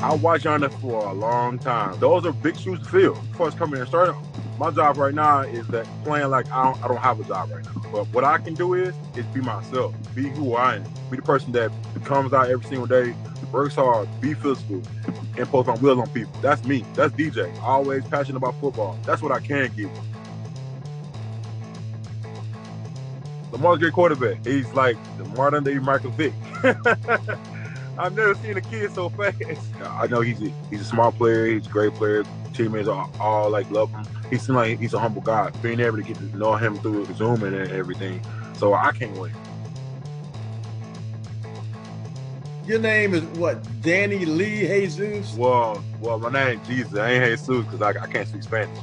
I watched Yanda for a long time. Those are big shoes to fill. It's coming and starting, my job right now is that playing like I don't, I don't have a job right now. But what I can do is is be myself, be who I am, be the person that comes out every single day, works hard, be physical, and post my wheels on people. That's me. That's DJ. Always passionate about football. That's what I can give. Lamar's a great quarterback. He's like the modern day Michael Vick. I've never seen a kid so fast. I know he's a, he's a smart player. He's a great player. Teammates all, all like love him. He seems like he's a humble guy. Being able to get to know him through Zoom and everything, so I can't wait. Your name is what? Danny Lee Jesus. Well, well, my name Jesus. I ain't Jesus because I, I can't speak Spanish.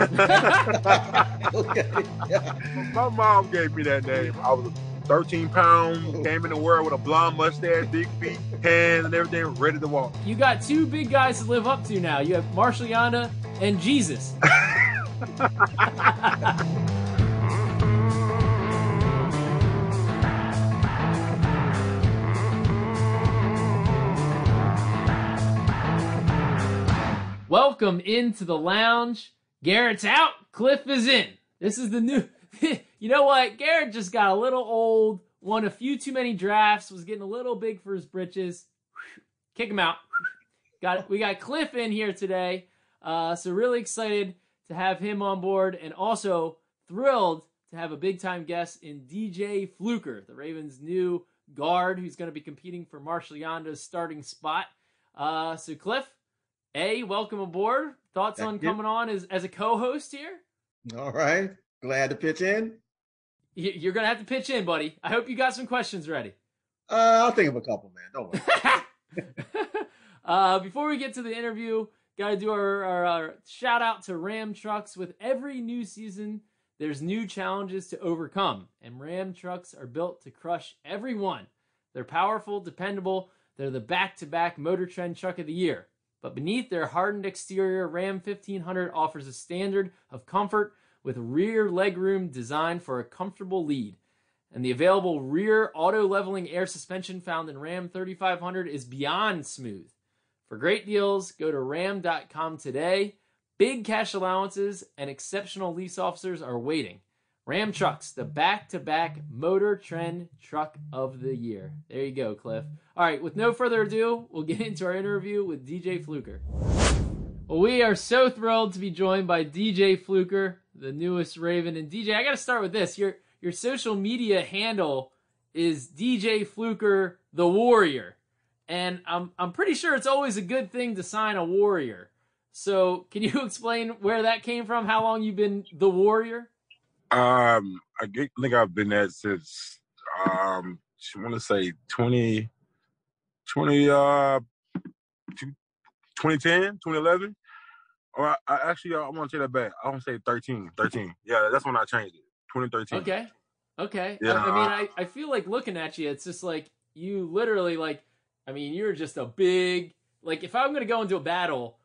okay. My mom gave me that name. I was 13 pounds, came in the world with a blonde mustache, big feet, hands, and everything, ready to walk. You got two big guys to live up to now. You have Marshall Yanda and Jesus. Welcome into the lounge. Garrett's out. Cliff is in. This is the new you know what? Garrett just got a little old, won a few too many drafts, was getting a little big for his britches. Kick him out. got we got Cliff in here today, uh, so really excited to have him on board, and also thrilled to have a big time guest in DJ Fluker, the Ravens' new guard, who's going to be competing for Marshall Yanda's starting spot. Uh, so Cliff, a welcome aboard. Thoughts Thank on you. coming on as as a co-host here? All right. Glad to pitch in. You're gonna have to pitch in, buddy. I hope you got some questions ready. Uh, I'll think of a couple, man. Don't worry. uh, before we get to the interview, got to do our, our, our, shout out to Ram Trucks. With every new season, there's new challenges to overcome, and Ram Trucks are built to crush everyone. They're powerful, dependable. They're the back-to-back Motor Trend Truck of the Year. But beneath their hardened exterior, Ram 1500 offers a standard of comfort with rear legroom designed for a comfortable lead. And the available rear auto leveling air suspension found in Ram 3500 is beyond smooth. For great deals, go to ram.com today. Big cash allowances and exceptional lease officers are waiting. Ram Trucks, the back to back Motor Trend Truck of the Year. There you go, Cliff. All right, with no further ado, we'll get into our interview with DJ Fluker. Well, we are so thrilled to be joined by DJ Fluker, the newest Raven. And DJ, I got to start with this. Your your social media handle is DJ Fluker the Warrior, and I'm I'm pretty sure it's always a good thing to sign a Warrior. So, can you explain where that came from? How long you've been the Warrior? Um, I think I've been that since um, I want to say 20, 20 uh 2010, 2011. Or I, I actually, I want to say that back. I want to say 13, 13. Yeah, that's when I changed it. 2013. Okay. Okay. Yeah, I, I mean, I, I feel like looking at you, it's just like you literally like. I mean, you're just a big like. If I'm gonna go into a battle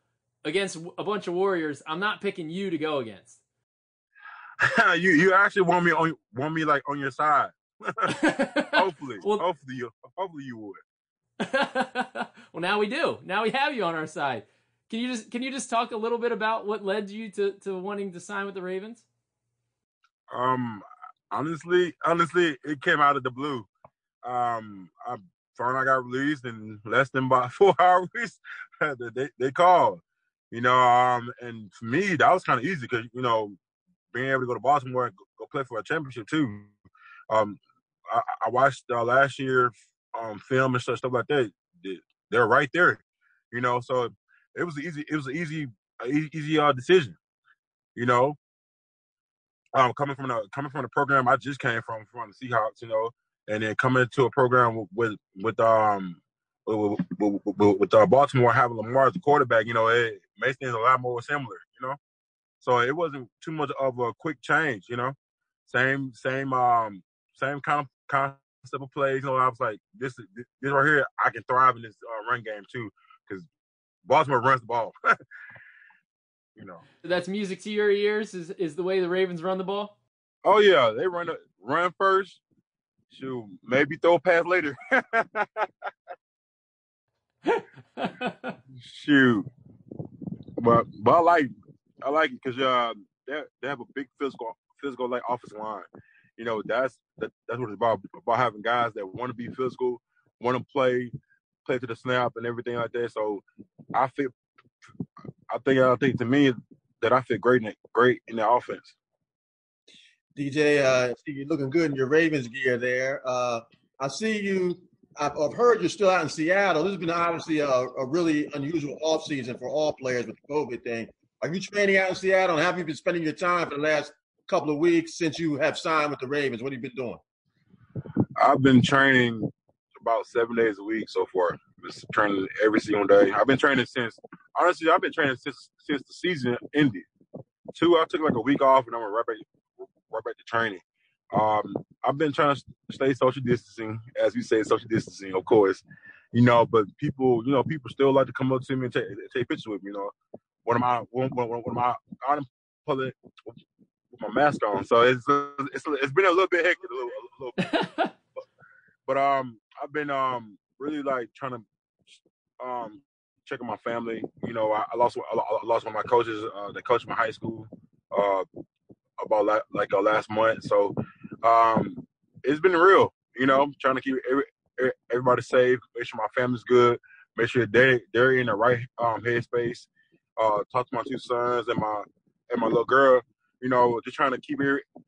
against a bunch of warriors, I'm not picking you to go against. you you actually want me on want me like on your side. hopefully, well, hopefully you hopefully you would. well, now we do. Now we have you on our side. Can you just can you just talk a little bit about what led you to to wanting to sign with the Ravens? Um, honestly, honestly, it came out of the blue. Um, I found I got released in less than about four hours. they they called, you know. Um, and for me, that was kind of easy because you know, being able to go to Baltimore and go play for a championship too. Um, I, I watched uh, last year um film and stuff, stuff like that. They're right there, you know. So it was easy. It was an easy, easy uh, decision. You know, um, coming from the coming from the program I just came from from the Seahawks, you know, and then coming to a program with with um with, with, with, uh, Baltimore having Lamar as the quarterback, you know, it makes things a lot more similar, you know. So it wasn't too much of a quick change, you know. Same same um same kind of concept of plays. You know, I was like, this this right here, I can thrive in this uh, run game too, because Baltimore runs the ball. you know. That's music to your ears. Is is the way the Ravens run the ball? Oh yeah, they run run first. Shoot, maybe throw a pass later. Shoot, but but I like I like it because uh they they have a big physical physical like offensive line. You know that's that, that's what it's about about having guys that want to be physical, want to play, play to the snap and everything like that. So I feel I think I think to me that I feel great in it, great in the offense. DJ, uh, see you looking good in your Ravens gear there. Uh, I see you. I've, I've, heard you're still out in Seattle. This has been obviously a, a really unusual offseason for all players with the COVID thing. Are you training out in Seattle? And have you been spending your time for the last couple of weeks since you have signed with the Ravens? What have you been doing? I've been training about seven days a week so far. Just training every single day. I've been training since honestly, I've been training since since the season ended. Two, I took like a week off and I went right back right back to training. Um, I've been trying to stay social distancing, as we say, social distancing, of course. You know, but people, you know, people still like to come up to me and take, take pictures with me. You know, one of my one, one, one of my out in public with my mask on, so it's it's it's been a little bit hectic, a little, a little bit. but, but um, I've been um really like trying to um checking my family. You know, I, I lost I lost one of my coaches uh, that coached my high school uh, about like, like uh, last month. So um, it's been real. You know, trying to keep every, everybody safe, make sure my family's good, make sure they they're in the right um, headspace. Uh, talk to my two sons and my and my little girl. You know, just trying to keep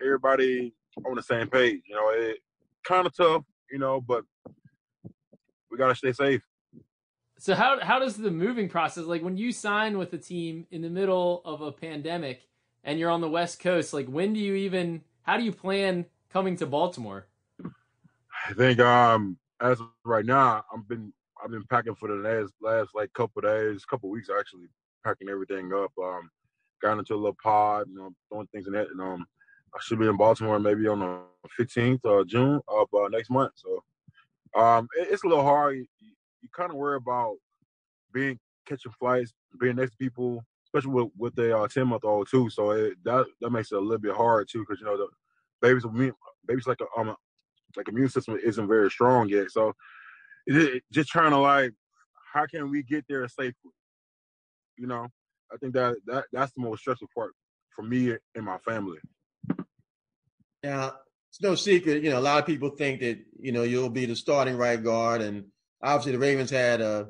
everybody on the same page. You know, it kind of tough. You know, but we gotta stay safe. So how how does the moving process like when you sign with a team in the middle of a pandemic and you're on the West Coast, like when do you even how do you plan coming to Baltimore? I think um as of right now, I've been I've been packing for the last last like couple days, couple weeks actually, packing everything up. Um got into a little pod, you know, throwing things in it and um I should be in Baltimore maybe on the 15th of June of uh, next month. So um, it, it's a little hard. You, you kind of worry about being catching flights, being next to people, especially with with a uh, ten month old too. So it, that that makes it a little bit hard too, because you know the babies babies like a um like immune system isn't very strong yet. So it, just trying to like, how can we get there safely? You know, I think that that that's the most stressful part for me and my family. Yeah, it's no secret, you know, a lot of people think that, you know, you'll be the starting right guard. And obviously the Ravens had a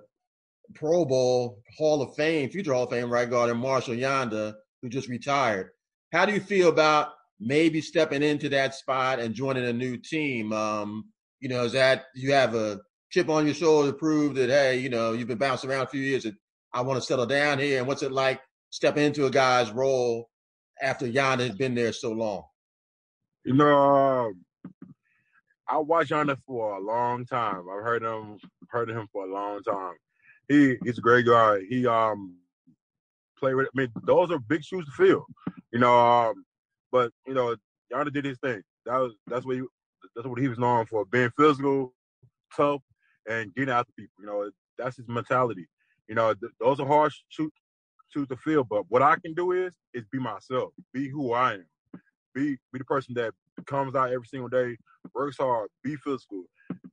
Pro Bowl Hall of Fame, future Hall of Fame right guard in Marshall Yanda, who just retired. How do you feel about maybe stepping into that spot and joining a new team? Um, you know, is that you have a chip on your shoulder to prove that, hey, you know, you've been bouncing around a few years and I want to settle down here. And what's it like stepping into a guy's role after Yanda has been there so long? You know, uh, I watched Yanda for a long time. I've heard him heard him for a long time. He he's a great guy. He um played with. I mean, those are big shoes to fill. You know, um, but you know, Yanda did his thing. That was that's what he that's what he was known for, being physical, tough, and getting after people. You know, that's his mentality. You know, th- those are hard shoes shoes to fill. But what I can do is is be myself, be who I am be be the person that comes out every single day, works hard, be physical,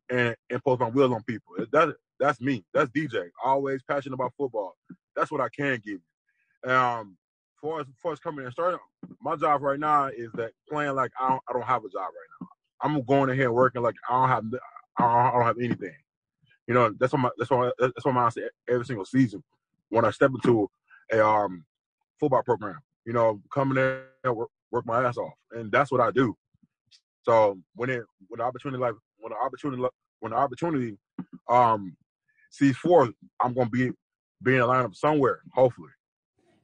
and and my wheels on people. That's that's me. That's DJ. Always passionate about football. That's what I can give you. Um, for us, for us coming and starting, my job right now is that playing like I don't I don't have a job right now. I'm going ahead and working like I don't have I don't, I don't have anything. You know, that's what my that's what that's what I say every single season when I step into a um football program. You know, coming there, work, work my ass off, and that's what I do. So when it when the opportunity like when the opportunity when the opportunity um sees forth, I'm gonna be be in a lineup somewhere, hopefully.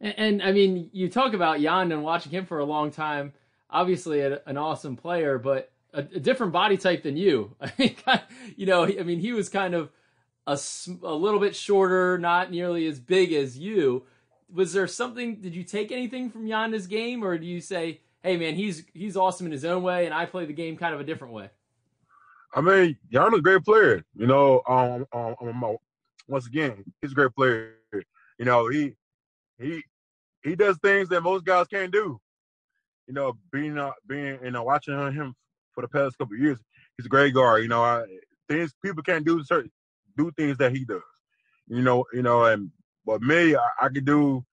And, and I mean, you talk about Yanda watching him for a long time. Obviously, a, an awesome player, but a, a, different body type than you. I mean, you know, I mean, he was kind of a, a little bit shorter, not nearly as big as you was there something? Did you take anything from Yanda's game, or do you say, "Hey, man, he's he's awesome in his own way, and I play the game kind of a different way"? I mean, Yanda's a great player. You know, um, um, um, once again, he's a great player. You know, he he he does things that most guys can't do. You know, being uh, being you know watching him for the past couple years, he's a great guard. You know, I, things people can't do certain do things that he does. You know, you know, and But me, I, I could do.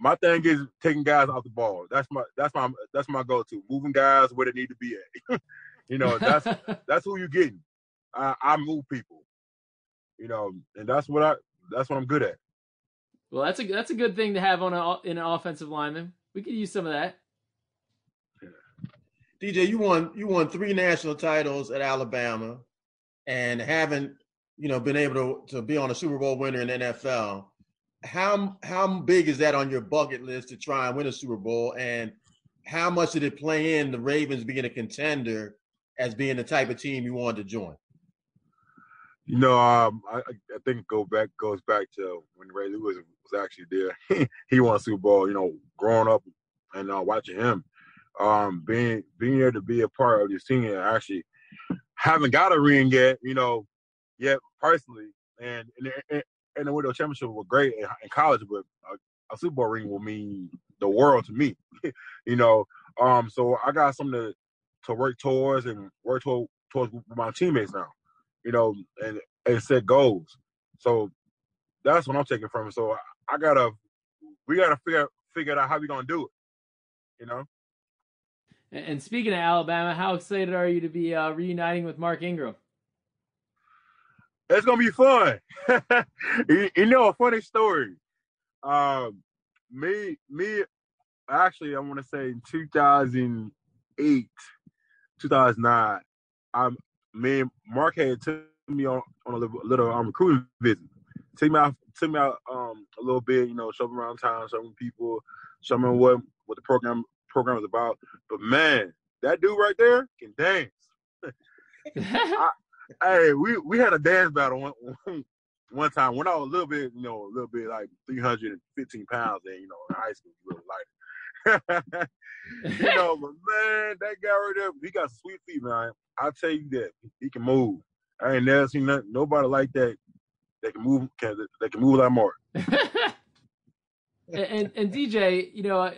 My thing is taking guys off the ball. That's my that's my that's my go-to. Moving guys where they need to be at. you know, that's that's who you're getting. I, I move people. You know, and that's what I that's what I'm good at. Well, that's a that's a good thing to have on a in an offensive lineman. We could use some of that. DJ, you won you won three national titles at Alabama, and haven't you know been able to, to be on a Super Bowl winner in NFL. How how big is that on your bucket list to try and win a Super Bowl? And how much did it play in the Ravens being a contender as being the type of team you wanted to join? You know, um, I, I think go back goes back to when Ray Lewis was actually there. he won a Super Bowl. You know, growing up and uh, watching him, um, being being able to be a part of this team and actually haven't got a ring yet, you know, yet personally, and, and, and the Window Championship was great in, in college, but a, a, Super Bowl ring will mean the world to me, you know. Um, so I got something to to work towards and work toward, towards with my teammates now, you know, and and set goals. So that's what I'm taking from it. So I, I gotta, we gotta figure figure out how we gonna do it, you know. And speaking of Alabama, how excited are you to be uh, reuniting with Mark Ingram? It's gonna be fun. you, you, know, a funny story. Um, me, me, actually, I want to say in 2008, 2009, I'm me and Mark had took me on, on a little, little um, recruiting visit. Take me out, took me out um, a little bit, you know, show me around town, show me people, show me what what the program program is about. But man, that dude right there can dance. I, hey, we we had a dance battle one, one time when I was a little bit, you know, a little bit like 315 pounds, and you know, in high school, a little lighter. you know, but man, that guy right there, he got sweet feet, man. I'll tell you that he can move. I ain't never seen nothing, nobody like that. That can move, can that can move like Mark. and and DJ, you know,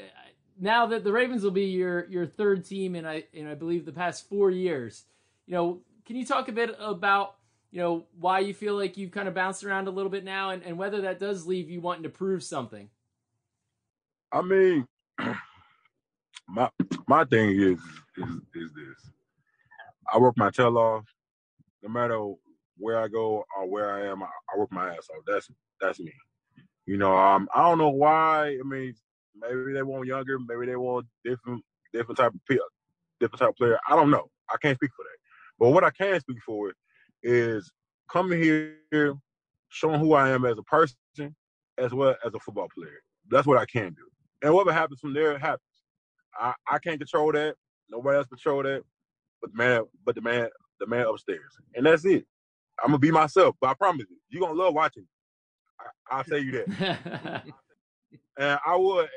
now that the Ravens will be your your third team in I in I believe the past four years, you know, can you talk a bit about you know why you feel like you've kind of bounced around a little bit now, and, and whether that does leave you wanting to prove something? I mean, my my thing is is is this: I work my tail off, no matter where I go or where I am. I, I work my ass off. That's that's me. You know, um, I don't know why. I mean, Maybe they want younger. Maybe they want different different type of different type of player. I don't know. I can't speak for that. But what I can speak for is coming here, showing who I am as a person, as well as a football player. That's what I can do. And whatever happens from there happens. I, I can't control that. Nobody else control that. But the man, but the man, the man upstairs, and that's it. I'm gonna be myself. But I promise you, you're gonna love watching. I, will tell you that. and I would,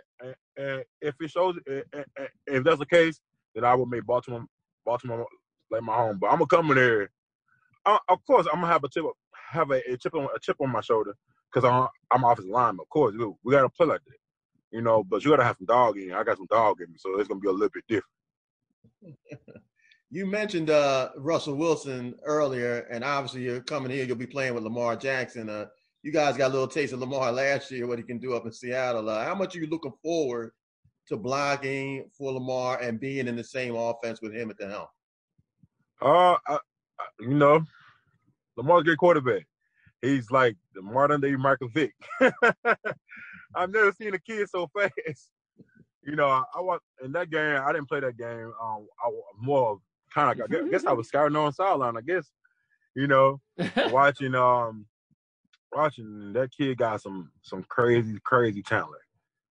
and if it shows, if that's the case, then I would make Baltimore, Baltimore like my home. But I'm gonna come in there. I, of course, I'm gonna have a chip, have a, a chip on a chip on my shoulder because I'm I'm offensive lineman. Of course, we, we gotta play like that, you know. But you gotta have some dog in. I got some dog in me, so it's gonna be a little bit different. you mentioned uh, Russell Wilson earlier, and obviously you're coming here. You'll be playing with Lamar Jackson. Uh, you guys got a little taste of Lamar last year, what he can do up in Seattle. Uh, how much are you looking forward to blocking for Lamar and being in the same offense with him at the helm? Uh, I, you know, Lamar's a great quarterback. He's like the modern day Michael Vick. I've never seen a kid so fast. You know, I, I was in that game. I didn't play that game. Um, I was more kind of. I guess I was scouting on sideline. I guess, you know, watching um watching that kid got some some crazy crazy talent.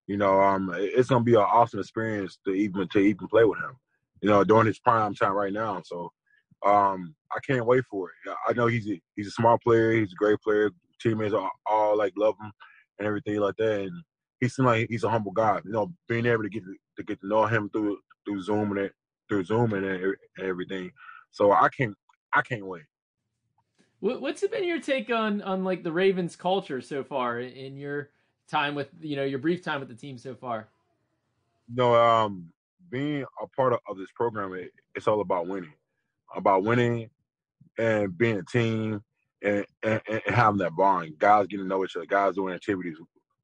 You know, um, it's gonna be an awesome experience to even to even play with him. You know, during his prime time right now. So, um, I can't wait for it. I know he's a, he's a smart player. He's a great player. Teammates all, all like love him and everything like that. And he seems like he's a humble guy. You know, being able to get to get to know him through through Zoom and it, through Zoom and everything. So I can't I can't wait. What's been your take on on like the Ravens culture so far in your time with you know your brief time with the team so far? You know, um, being a part of, of this program, it, it's all about winning, about winning, and being a team, and, and, and having that bond. Guys getting to know each other. Guys doing activities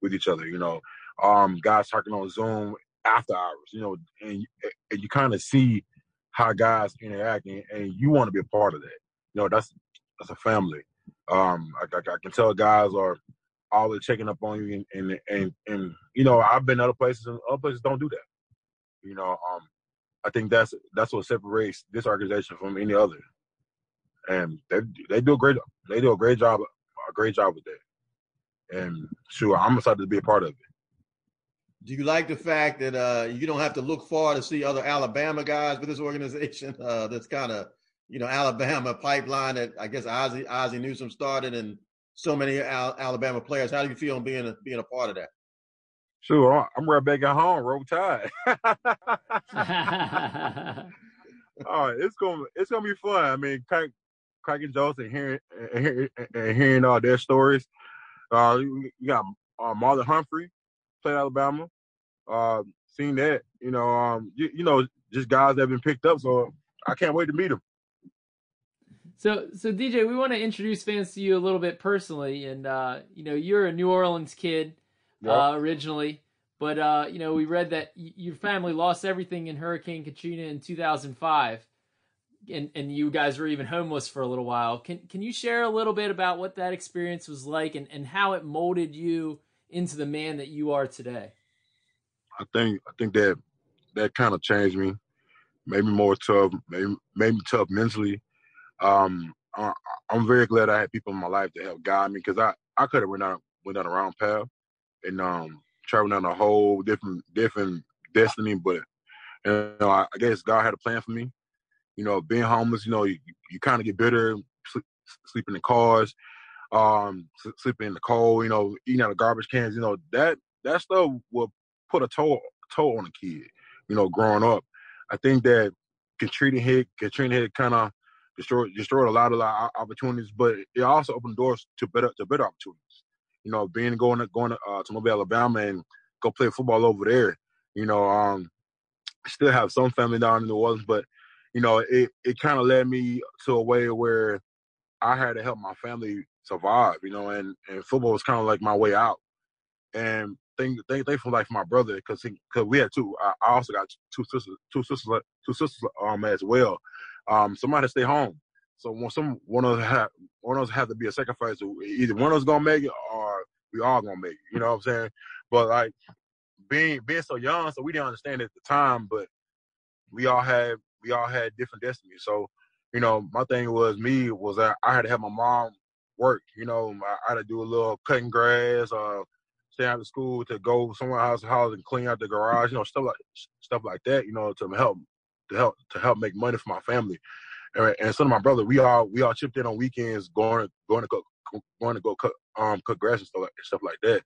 with each other. You know, um, guys talking on Zoom after hours. You know, and, and you kind of see how guys interact, and, and you want to be a part of that. You know, that's that's a family. Um, I, I, I can tell guys are always checking up on you, and, and and and you know, I've been other places, and other places don't do that. You know, um, I think that's that's what separates this organization from any other. And they they do a great they do a great job a great job with that. And sure, I'm excited to be a part of it. Do you like the fact that uh, you don't have to look far to see other Alabama guys with this organization? Uh, that's kind of you know Alabama pipeline that I guess Ozzie Ozzie Newsome started, and so many Al- Alabama players. How do you feel being a, being a part of that? Sure, I'm right back at home. Roll Tide. All right, it's gonna it's gonna be fun. I mean, crack, cracking jokes and hearing and hearing, and hearing all their stories. Uh, you got uh, Marlon Humphrey, played Alabama. Uh, seen that, you know, um, you, you know, just guys that have been picked up. So I can't wait to meet them. So, so DJ, we want to introduce fans to you a little bit personally, and uh, you know, you're a New Orleans kid yep. uh, originally, but uh, you know, we read that y- your family lost everything in Hurricane Katrina in 2005, and and you guys were even homeless for a little while. Can can you share a little bit about what that experience was like, and and how it molded you into the man that you are today? I think I think that that kind of changed me, made me more tough, made, made me tough mentally. Um, I, am very glad I had people in my life to help guide me because I, I could have went down went down a wrong path and um traveled down a whole different different destiny. But you know, I, I guess God had a plan for me. You know, being homeless, you know, you, you kind of get bitter, sleep, sleep in the cars, um, sleeping in the cold, you know, eating out of garbage cans, you know, that that stuff will put a toll toll on a kid, you know, growing up. I think that Katrina hit Katrina hit kind of destroyed destroyed a lot of opportunities, but it also opened doors to better to better opportunities. You know, being going to going to, uh, to Mobile, Alabama, and go play football over there. You know, um, still have some family down in New Orleans, but you know, it it kind of led me to a way where I had to help my family survive. You know, and and football was kind of like my way out. And thank thank thankful like my brother because because we had two. I, I also got two sisters, two sisters, two sisters um as well. Um, somebody stay home. So when some one of us have one of us have to be a sacrifice. Either one of us gonna make it or we all gonna make it. You know what I'm saying? But like being being so young, so we didn't understand at the time, but we all had we all had different destinies. So, you know, my thing was me was that I had to have my mom work. You know, I had to do a little cutting grass, uh, stay out of school to go somewhere house to house and clean out the garage. You know, stuff like stuff like that. You know, to help to help to help make money for my family. And, and some of my brother, we all we all chipped in on weekends, going going to go going to go cut um cut grass and stuff like, stuff like that.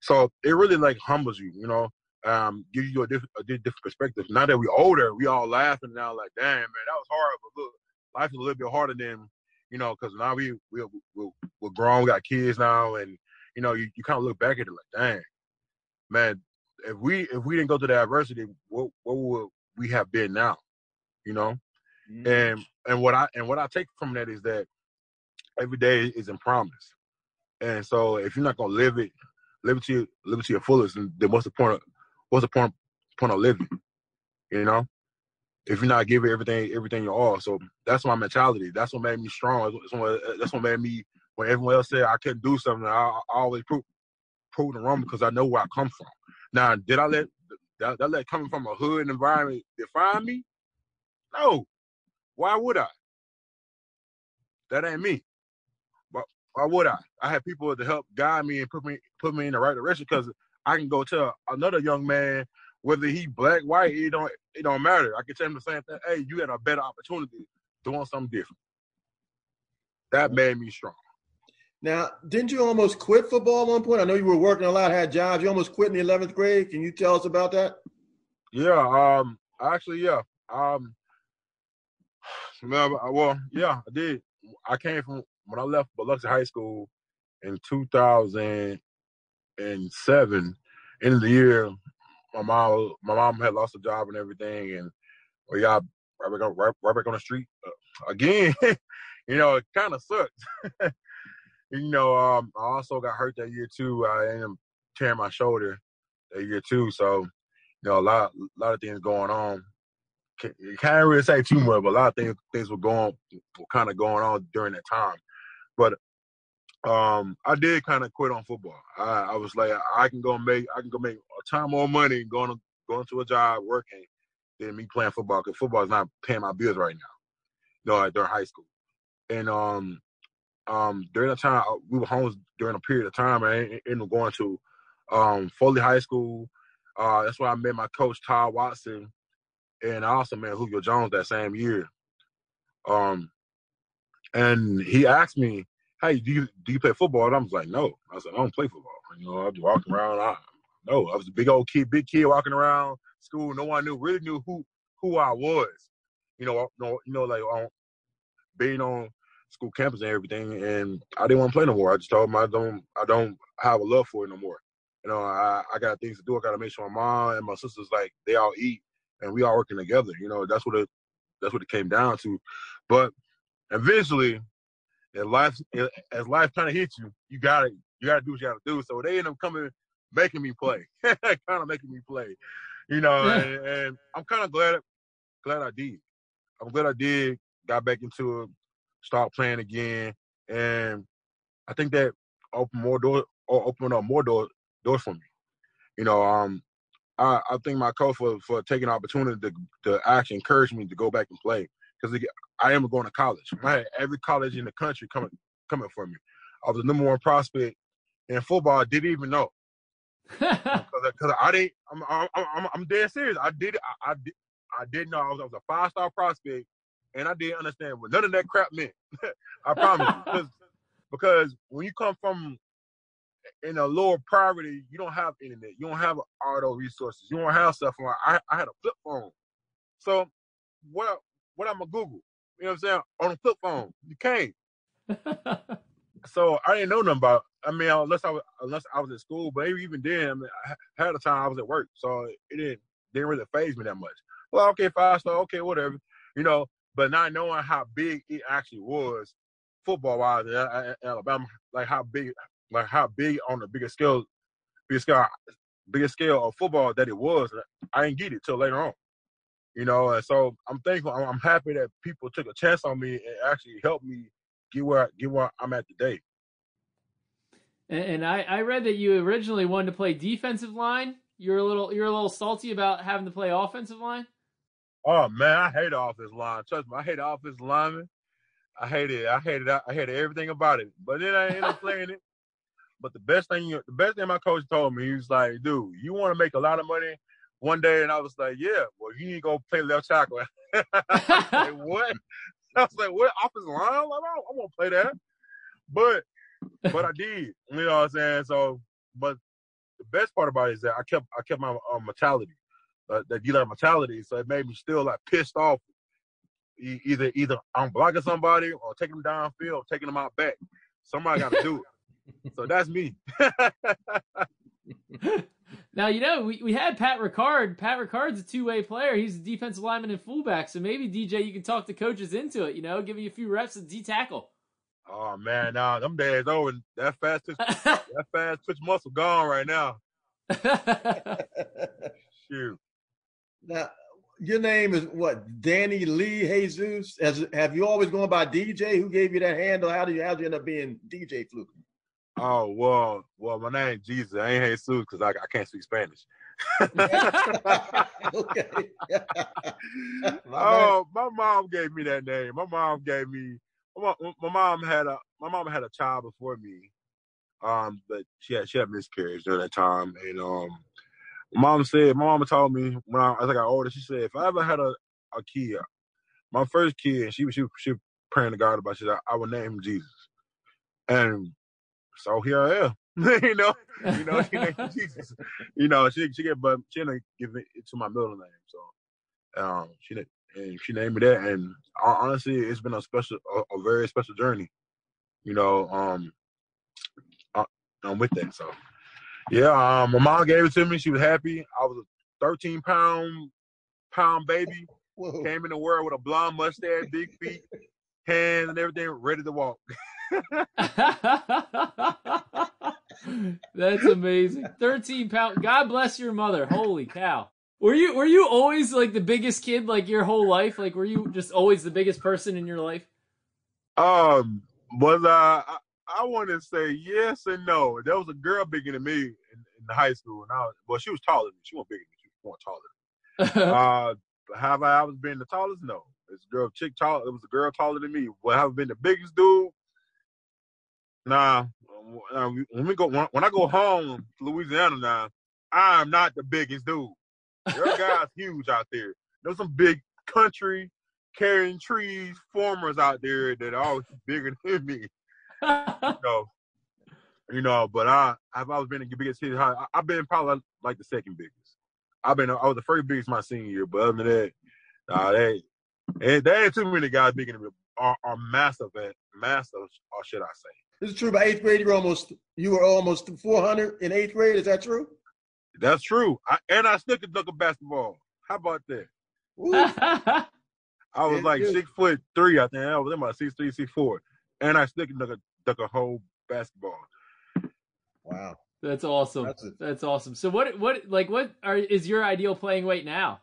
So it really like humbles you, you know, um, gives you a different a different perspective. Now that we're older, we all laughing now, like, damn man, that was hard, but look, life is a little bit harder than you know, because now we we we we're grown, we got kids now, and you know, you, you kind of look back at it like, dang, man, if we if we didn't go through the adversity, what what would we have been now? You know, mm-hmm. and and what I and what I take from that is that every day is in promise, and so if you're not gonna live it, live it to your, live it to your fullest, then what's the point of what's the point point of living? You know, if you're not giving everything everything you are. So that's my mentality. That's what made me strong. That's what, that's what made me when everyone else said I couldn't do something. I, I always prove prove them wrong because I know where I come from. Now, did I let that, that let coming from a hood environment define me? No. Why would I? That ain't me. But why would I? I have people to help guide me and put me put me in the right direction because I can go tell another young man whether he black, white, it don't it don't matter. I can tell him the same thing. Hey, you had a better opportunity doing something different. That made me strong. Now, didn't you almost quit football at one point? I know you were working a lot, had jobs. You almost quit in the eleventh grade. Can you tell us about that? Yeah, um, actually, yeah. Um, well, yeah, I did. I came from when I left Biloxi High School in 2007. End of the year, my mom, my mom had lost a job and everything, and we got right back on, right, right back on the street uh, again. you know, it kind of sucks. you know, um, I also got hurt that year too. I ended up tearing my shoulder that year too. So, you know, a lot, a lot of things going on. Can't really say too much, but a lot of things things were going, were kind of going on during that time. But um, I did kind of quit on football. I, I, was like, I can go make, I can go make a ton more money going to going to a job working than me playing football because football is not paying my bills right now. Know, during high school, and um, um, during the time we were home during a period of time, I ended up going to um Foley High School. Uh, that's where I met my coach Todd Watson, and I also met Julio Jones that same year. Um, and he asked me hey, do you do you play football? And I was like, no. I said, I don't play football. You know, I was walking around. I, no, I was a big old kid, big kid walking around school. No one knew really knew who who I was. You know, no, you know, like on being on school campus and everything. And I didn't want to play no more. I just told him I don't I don't have a love for it no more. You know, I, I got things to do. I got to make sure my mom and my sisters like they all eat and we all working together. You know, that's what it that's what it came down to. But eventually, and life as life kind of hits you, you gotta you gotta do what you gotta do. So they end up coming, making me play, kind of making me play, you know. Yeah. And, and, I'm kind of glad glad I did. I'm glad I did. Got back into it, start playing again, and I think that opened more doors or opened up more doors doors for me. You know, um, I, I think my coach for for taking the opportunity to to actually encourage me to go back and play because I am going to college. Mm-hmm. I had every college in the country coming coming for me. I was the number one prospect in football. I didn't even know because I didn't. I'm, I'm, I'm I'm dead serious. I did I, I did I didn't know I was, I was a five star prospect, and I didn't understand what none of that crap meant. I promise because when you come from in a lower poverty, you don't have internet, you don't have all those resources, you don't have cell phone. I I had a flip phone, so what what I'm gonna Google? You know what I'm saying? On a flip phone, you can't. so I didn't know nothing about. I mean, unless I was unless I was at school, but even then, I mean, had a time I was at work, so it didn't didn't really phase me that much. Well, okay, five star, okay, whatever, you know. But not knowing how big it actually was, football wise, Alabama, like how big, like how big on the bigger scale, bigger scale, bigger scale of football that it was, I didn't get it till later on you know. And so I'm thankful. I'm happy that people took a chance on me and actually helped me get where get where I'm at today. And I, I read that you originally wanted to play defensive line. You're a little you're a little salty about having to play offensive line. Oh man, I hate offensive line. Trust me, I hate offensive lineman. I hate it. I hate it. I hated everything about it. But then I ended up playing it. But the best thing, the best thing my coach told me, he was like, "Dude, you want to make a lot of money? one day and I was like, yeah, well, you need to go play left tackle. like, what? I was like, what? Offensive line? I, I won't play that. But, but I did. You know what I'm saying? So, but the best part about it is that I kept, I kept my uh, mentality, uh, that dealer mentality. So it made me still like pissed off. Either, either I'm blocking somebody or taking them downfield, taking them out back. Somebody got to do it. So that's me. Now you know we, we had Pat Ricard. Pat Ricard's a two way player. He's a defensive lineman and fullback. So maybe DJ, you can talk the coaches into it. You know, give you a few reps of D tackle. Oh man, nah, them days over. That fast twitch, that fast twitch muscle gone right now. Shoot. Now your name is what? Danny Lee Jesus. Has have you always gone by DJ? Who gave you that handle? How do you how did you end up being DJ Fluke? Oh well, well, my name Jesus. I ain't Jesus because I, I can't speak Spanish. okay. oh, my mom gave me that name. My mom gave me. My, my mom had a my mom had a child before me, um, but she had she had miscarriage during that time, and um, mom said my mama told me when I, as I got older, she said if I ever had a a kid, my first kid, she was she she praying to God about, she said I would name him Jesus, and so here I am. you know, you know, she named Jesus. You know, she she get but she didn't give it to my middle name. So um she and she named me that and honestly it's been a special a, a very special journey. You know, um I, I'm with that. So yeah, um my mom gave it to me. She was happy. I was a 13 pound pound baby. Whoa. Came in the world with a blonde mustache, big feet, hands and everything, ready to walk. That's amazing. 13 pound. God bless your mother. Holy cow. Were you were you always like the biggest kid like your whole life? Like were you just always the biggest person in your life? Um, was I? I, I want to say yes and no. There was a girl bigger than me in, in high school, and I was, well, she was taller than me. She wasn't bigger than me. She was more taller. uh, have I ever been the tallest? No. It's a girl, chick tall. It was a girl taller than me. Well, have I been the biggest dude? Nah. Um, when we go, when I go home to Louisiana now, I'm not the biggest dude. There are guys huge out there. There's some big country carrying trees farmers out there that are always bigger than me. you know, you know, but I I've always been the biggest kid. I, have been probably like the second biggest. I've been I was the first biggest my senior year, but other than that, nah, they and there ain't too many guys bigger than me. Are, are massive at massive, or should I say? This is true. By eighth grade, you were almost you were almost 400 in eighth grade. Is that true? That's true. I, and I still could dunk a basketball. How about that? I was like six foot three, I think. I was about six three, six four, and I still could dunk a, dunk a whole basketball. Wow, that's awesome. That's, that's awesome. So what what like what are is your ideal playing weight now?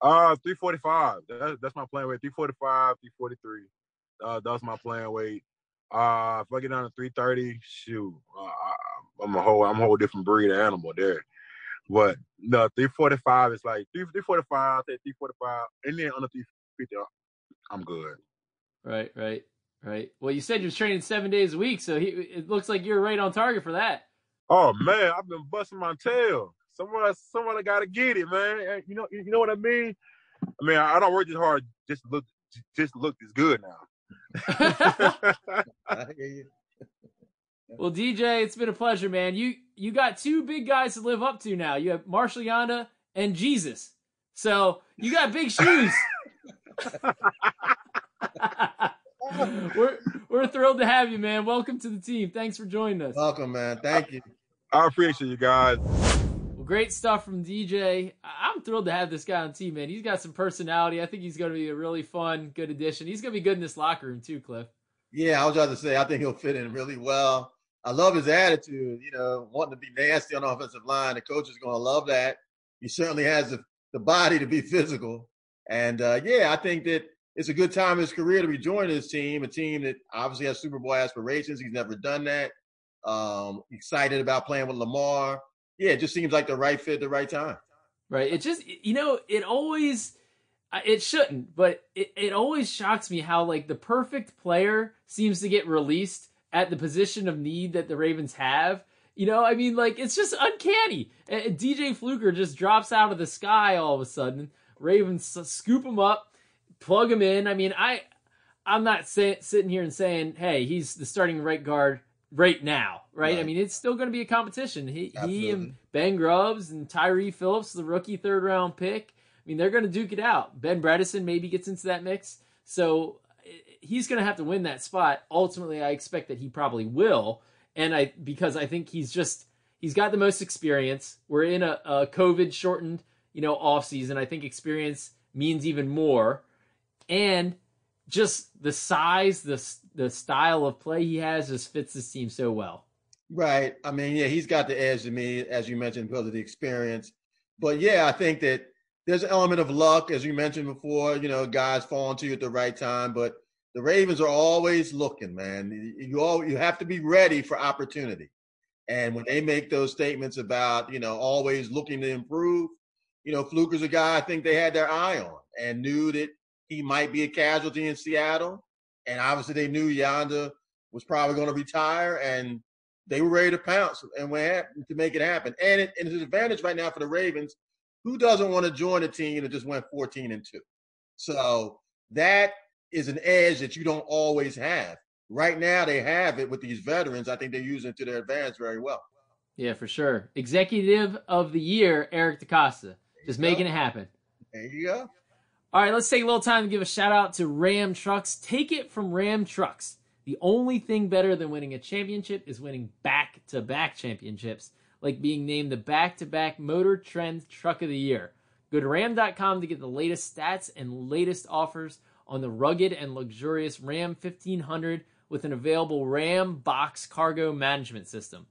Uh, three forty five. That, that's my playing weight. Three forty five, three forty three. Uh, that's my playing weight. Uh, if I get down to three thirty, shoot, uh, I'm a whole I'm a whole different breed of animal there. But no, 345 is like 3, 345, 345, and then under 350, I'm good. Right, right, right. Well, you said you're training seven days a week, so he, it looks like you're right on target for that. Oh man, I've been busting my tail. Someone, someone got to get it, man. You know, you know what I mean. I mean, I don't work this hard just look, just look this good now. Well, DJ, it's been a pleasure, man. You you got two big guys to live up to now. You have Marshall Yanda and Jesus. So you got big shoes. we're we're thrilled to have you, man. Welcome to the team. Thanks for joining us. Welcome, man. Thank you. I appreciate you guys. Well, great stuff from DJ. I'm thrilled to have this guy on team, man. He's got some personality. I think he's going to be a really fun, good addition. He's going to be good in this locker room too, Cliff. Yeah, I was about to say I think he'll fit in really well. I love his attitude, you know, wanting to be nasty on the offensive line. The coach is going to love that. He certainly has the, the body to be physical. And uh, yeah, I think that it's a good time in his career to be joining this team, a team that obviously has Super Bowl aspirations. He's never done that. Um, excited about playing with Lamar. Yeah, it just seems like the right fit, the right time. Right. It just, you know, it always, it shouldn't, but it, it always shocks me how like the perfect player seems to get released at the position of need that the Ravens have. You know, I mean, like it's just uncanny. DJ Fluker just drops out of the sky all of a sudden. Ravens scoop him up, plug him in. I mean, I, I'm not say, sitting here and saying, hey, he's the starting right guard right now, right? right. I mean, it's still going to be a competition. He, he and Ben Grubbs and Tyre Phillips, the rookie third round pick. I mean, they're going to duke it out. Ben Bredeson maybe gets into that mix. So he's going to have to win that spot. Ultimately, I expect that he probably will, and I because I think he's just he's got the most experience. We're in a, a COVID shortened you know off season. I think experience means even more, and just the size, the the style of play he has just fits this team so well. Right. I mean, yeah, he's got the edge to me, as you mentioned, because of the experience. But yeah, I think that there's an element of luck, as you mentioned before. You know, guys falling to you at the right time, but the Ravens are always looking, man. You all you have to be ready for opportunity. And when they make those statements about, you know, always looking to improve, you know, Fluker's a guy I think they had their eye on and knew that he might be a casualty in Seattle. And obviously they knew Yanda was probably going to retire and they were ready to pounce and went to make it happen. And, it, and it's an advantage right now for the Ravens. Who doesn't want to join a team that just went 14 and 2? So that is an edge that you don't always have. Right now, they have it with these veterans. I think they're using it to their advantage very well. Yeah, for sure. Executive of the year, Eric DeCosta, just making go. it happen. There you go. All right, let's take a little time to give a shout out to Ram Trucks. Take it from Ram Trucks. The only thing better than winning a championship is winning back to back championships, like being named the back to back Motor Trend Truck of the Year. Go to ram.com to get the latest stats and latest offers on the rugged and luxurious Ram 1500 with an available Ram box cargo management system.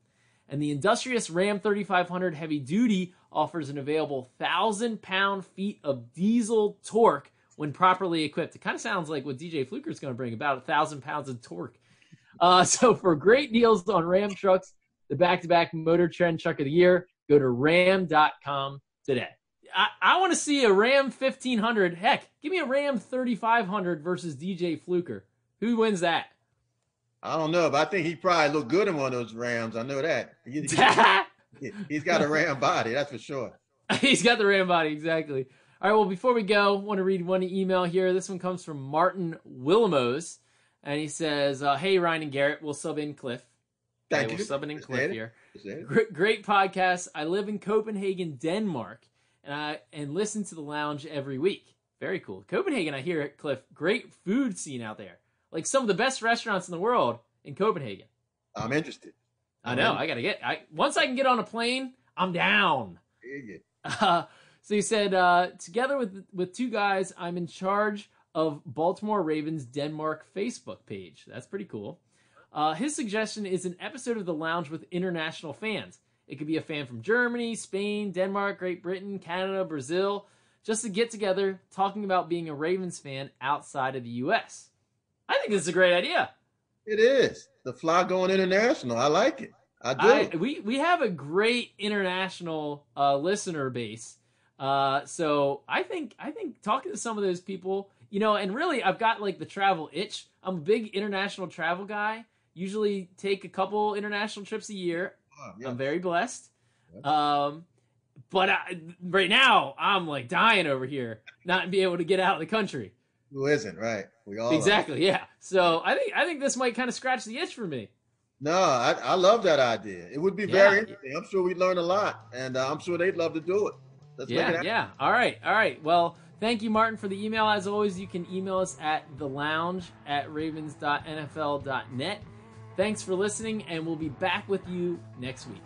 And the industrious Ram 3500 heavy duty offers an available 1,000 pound feet of diesel torque when properly equipped. It kind of sounds like what DJ Fluker is going to bring about a 1,000 pounds of torque. Uh, so for great deals on Ram trucks, the back to back Motor Trend Truck of the Year, go to ram.com today. I, I want to see a Ram 1500. Heck, give me a Ram 3500 versus DJ Fluker. Who wins that? I don't know, but I think he probably looked good in one of those Rams. I know that. He, has got a Ram body, that's for sure. He's got the Ram body, exactly. All right, well, before we go, I want to read one email here. This one comes from Martin Willamos, and he says, uh, Hey, Ryan and Garrett, we'll sub in Cliff. Thank okay, you. We'll subbing in Cliff here. Great, great podcast. I live in Copenhagen, Denmark, and I and listen to the lounge every week. Very cool. Copenhagen, I hear, it, Cliff, great food scene out there like some of the best restaurants in the world in Copenhagen. I'm interested. I'm i know. I gotta get. I once I can get on a plane, I'm down. Uh, so he said, uh, together with with two guys, I'm in charge of Baltimore Ravens Denmark Facebook page. That's pretty cool. Uh, his suggestion is an episode of the Lounge with international fans. It could be a fan from Germany, Spain, Denmark, Great Britain, Canada, Brazil, just to get together talking about being a Ravens fan outside of the U.S. I think this is a great idea. It is. The fly going international. I like it. I do. I, we we have a great international uh, listener base. Uh, so I think I think talking to some of those people, you know, and really I've got like the travel itch. I'm a big international travel guy. Usually take a couple international trips a year. Oh, yeah. I'm very blessed. Um, but I, right now I'm like dying over here, not be able to get out of the country. Who isn't right? We all exactly, are. yeah. So I think I think this might kind of scratch the itch for me. No, I, I love that idea. It would be very yeah. interesting. I'm sure we'd learn a lot, and uh, I'm sure they'd love to do it. Let's yeah, it yeah. All right, all right. Well, thank you, Martin, for the email. As always, you can email us at the lounge at ravens.nfl.net. Thanks for listening, and we'll be back with you next week.